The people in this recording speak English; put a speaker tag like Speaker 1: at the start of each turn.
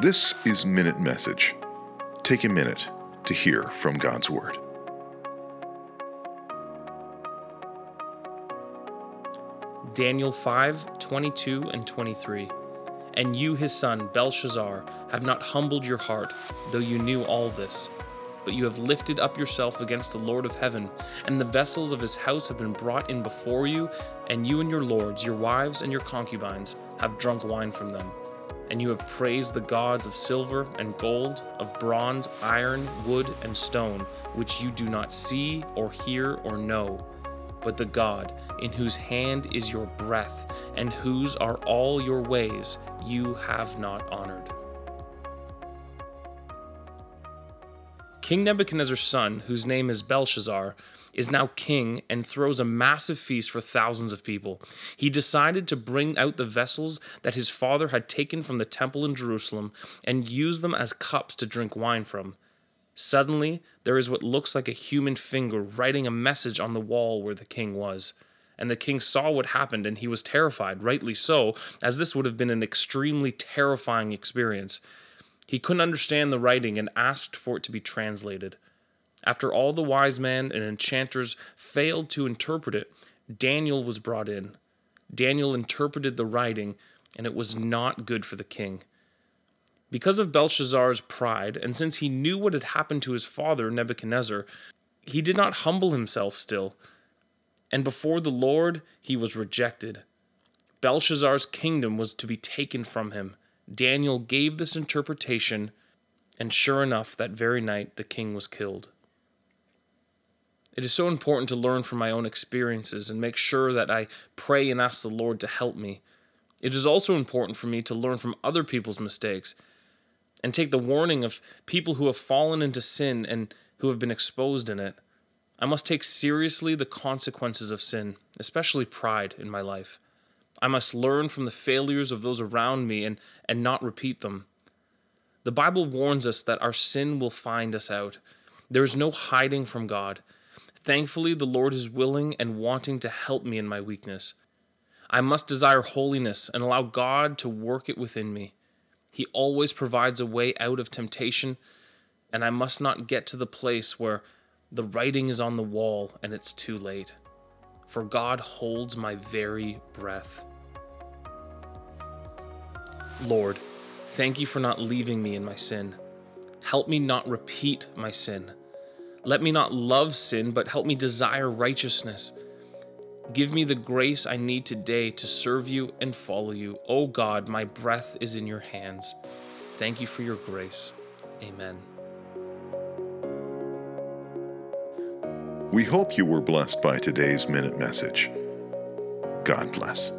Speaker 1: This is Minute Message. Take a minute to hear from God's Word.
Speaker 2: Daniel 5 22 and 23. And you, his son, Belshazzar, have not humbled your heart, though you knew all this. But you have lifted up yourself against the Lord of heaven, and the vessels of his house have been brought in before you, and you and your lords, your wives and your concubines, have drunk wine from them. And you have praised the gods of silver and gold, of bronze, iron, wood, and stone, which you do not see or hear or know but the God in whose hand is your breath, and whose are all your ways, you have not honored. King Nebuchadnezzar's son, whose name is Belshazzar, is now king and throws a massive feast for thousands of people. He decided to bring out the vessels that his father had taken from the temple in Jerusalem and use them as cups to drink wine from. Suddenly, there is what looks like a human finger writing a message on the wall where the king was. And the king saw what happened and he was terrified, rightly so, as this would have been an extremely terrifying experience. He couldn't understand the writing and asked for it to be translated. After all the wise men and enchanters failed to interpret it, Daniel was brought in. Daniel interpreted the writing, and it was not good for the king. Because of Belshazzar's pride, and since he knew what had happened to his father Nebuchadnezzar, he did not humble himself still. And before the Lord he was rejected. Belshazzar's kingdom was to be taken from him. Daniel gave this interpretation, and sure enough, that very night the king was killed. It is so important to learn from my own experiences and make sure that I pray and ask the Lord to help me. It is also important for me to learn from other people's mistakes and take the warning of people who have fallen into sin and who have been exposed in it. I must take seriously the consequences of sin, especially pride in my life. I must learn from the failures of those around me and, and not repeat them. The Bible warns us that our sin will find us out. There is no hiding from God. Thankfully, the Lord is willing and wanting to help me in my weakness. I must desire holiness and allow God to work it within me. He always provides a way out of temptation, and I must not get to the place where the writing is on the wall and it's too late. For God holds my very breath. Lord, thank you for not leaving me in my sin. Help me not repeat my sin. Let me not love sin, but help me desire righteousness. Give me the grace I need today to serve you and follow you. O oh God, my breath is in your hands. Thank you for your grace. Amen.
Speaker 1: We hope you were blessed by today's Minute Message. God bless.